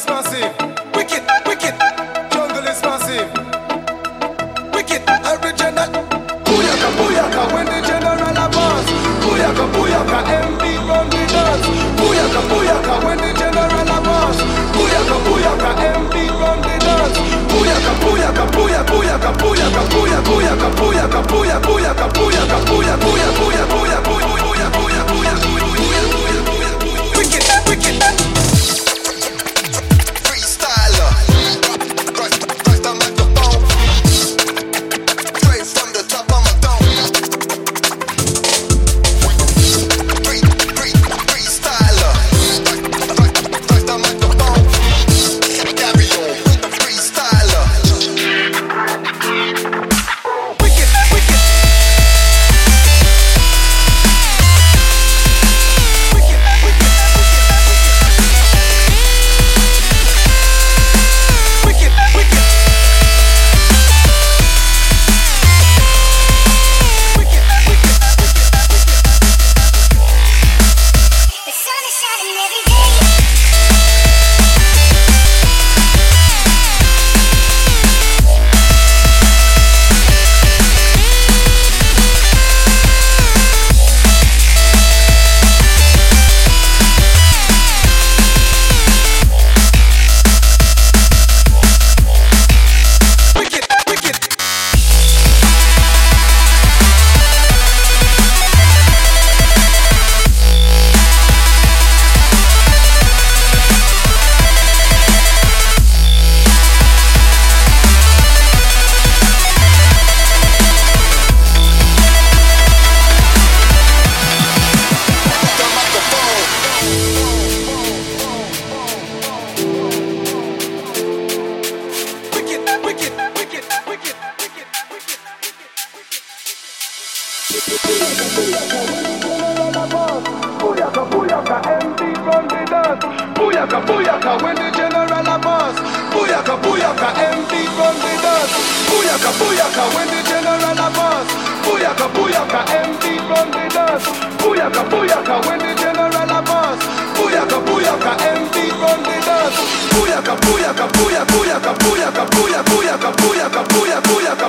Yes, massive. Booyaka, booyaka, when the general a boss Booyaka, booyaka, MD run with us Booyaka, booyaka, when the general a boss Booyaka, booyaka, MD run with us Booyaka, booyaka, when the general a boss Booyaka, booyaka, MD run with us Booyaka, booyaka, booyaka, booyaka, booyaka, booyaka, booyaka, booyaka, booyaka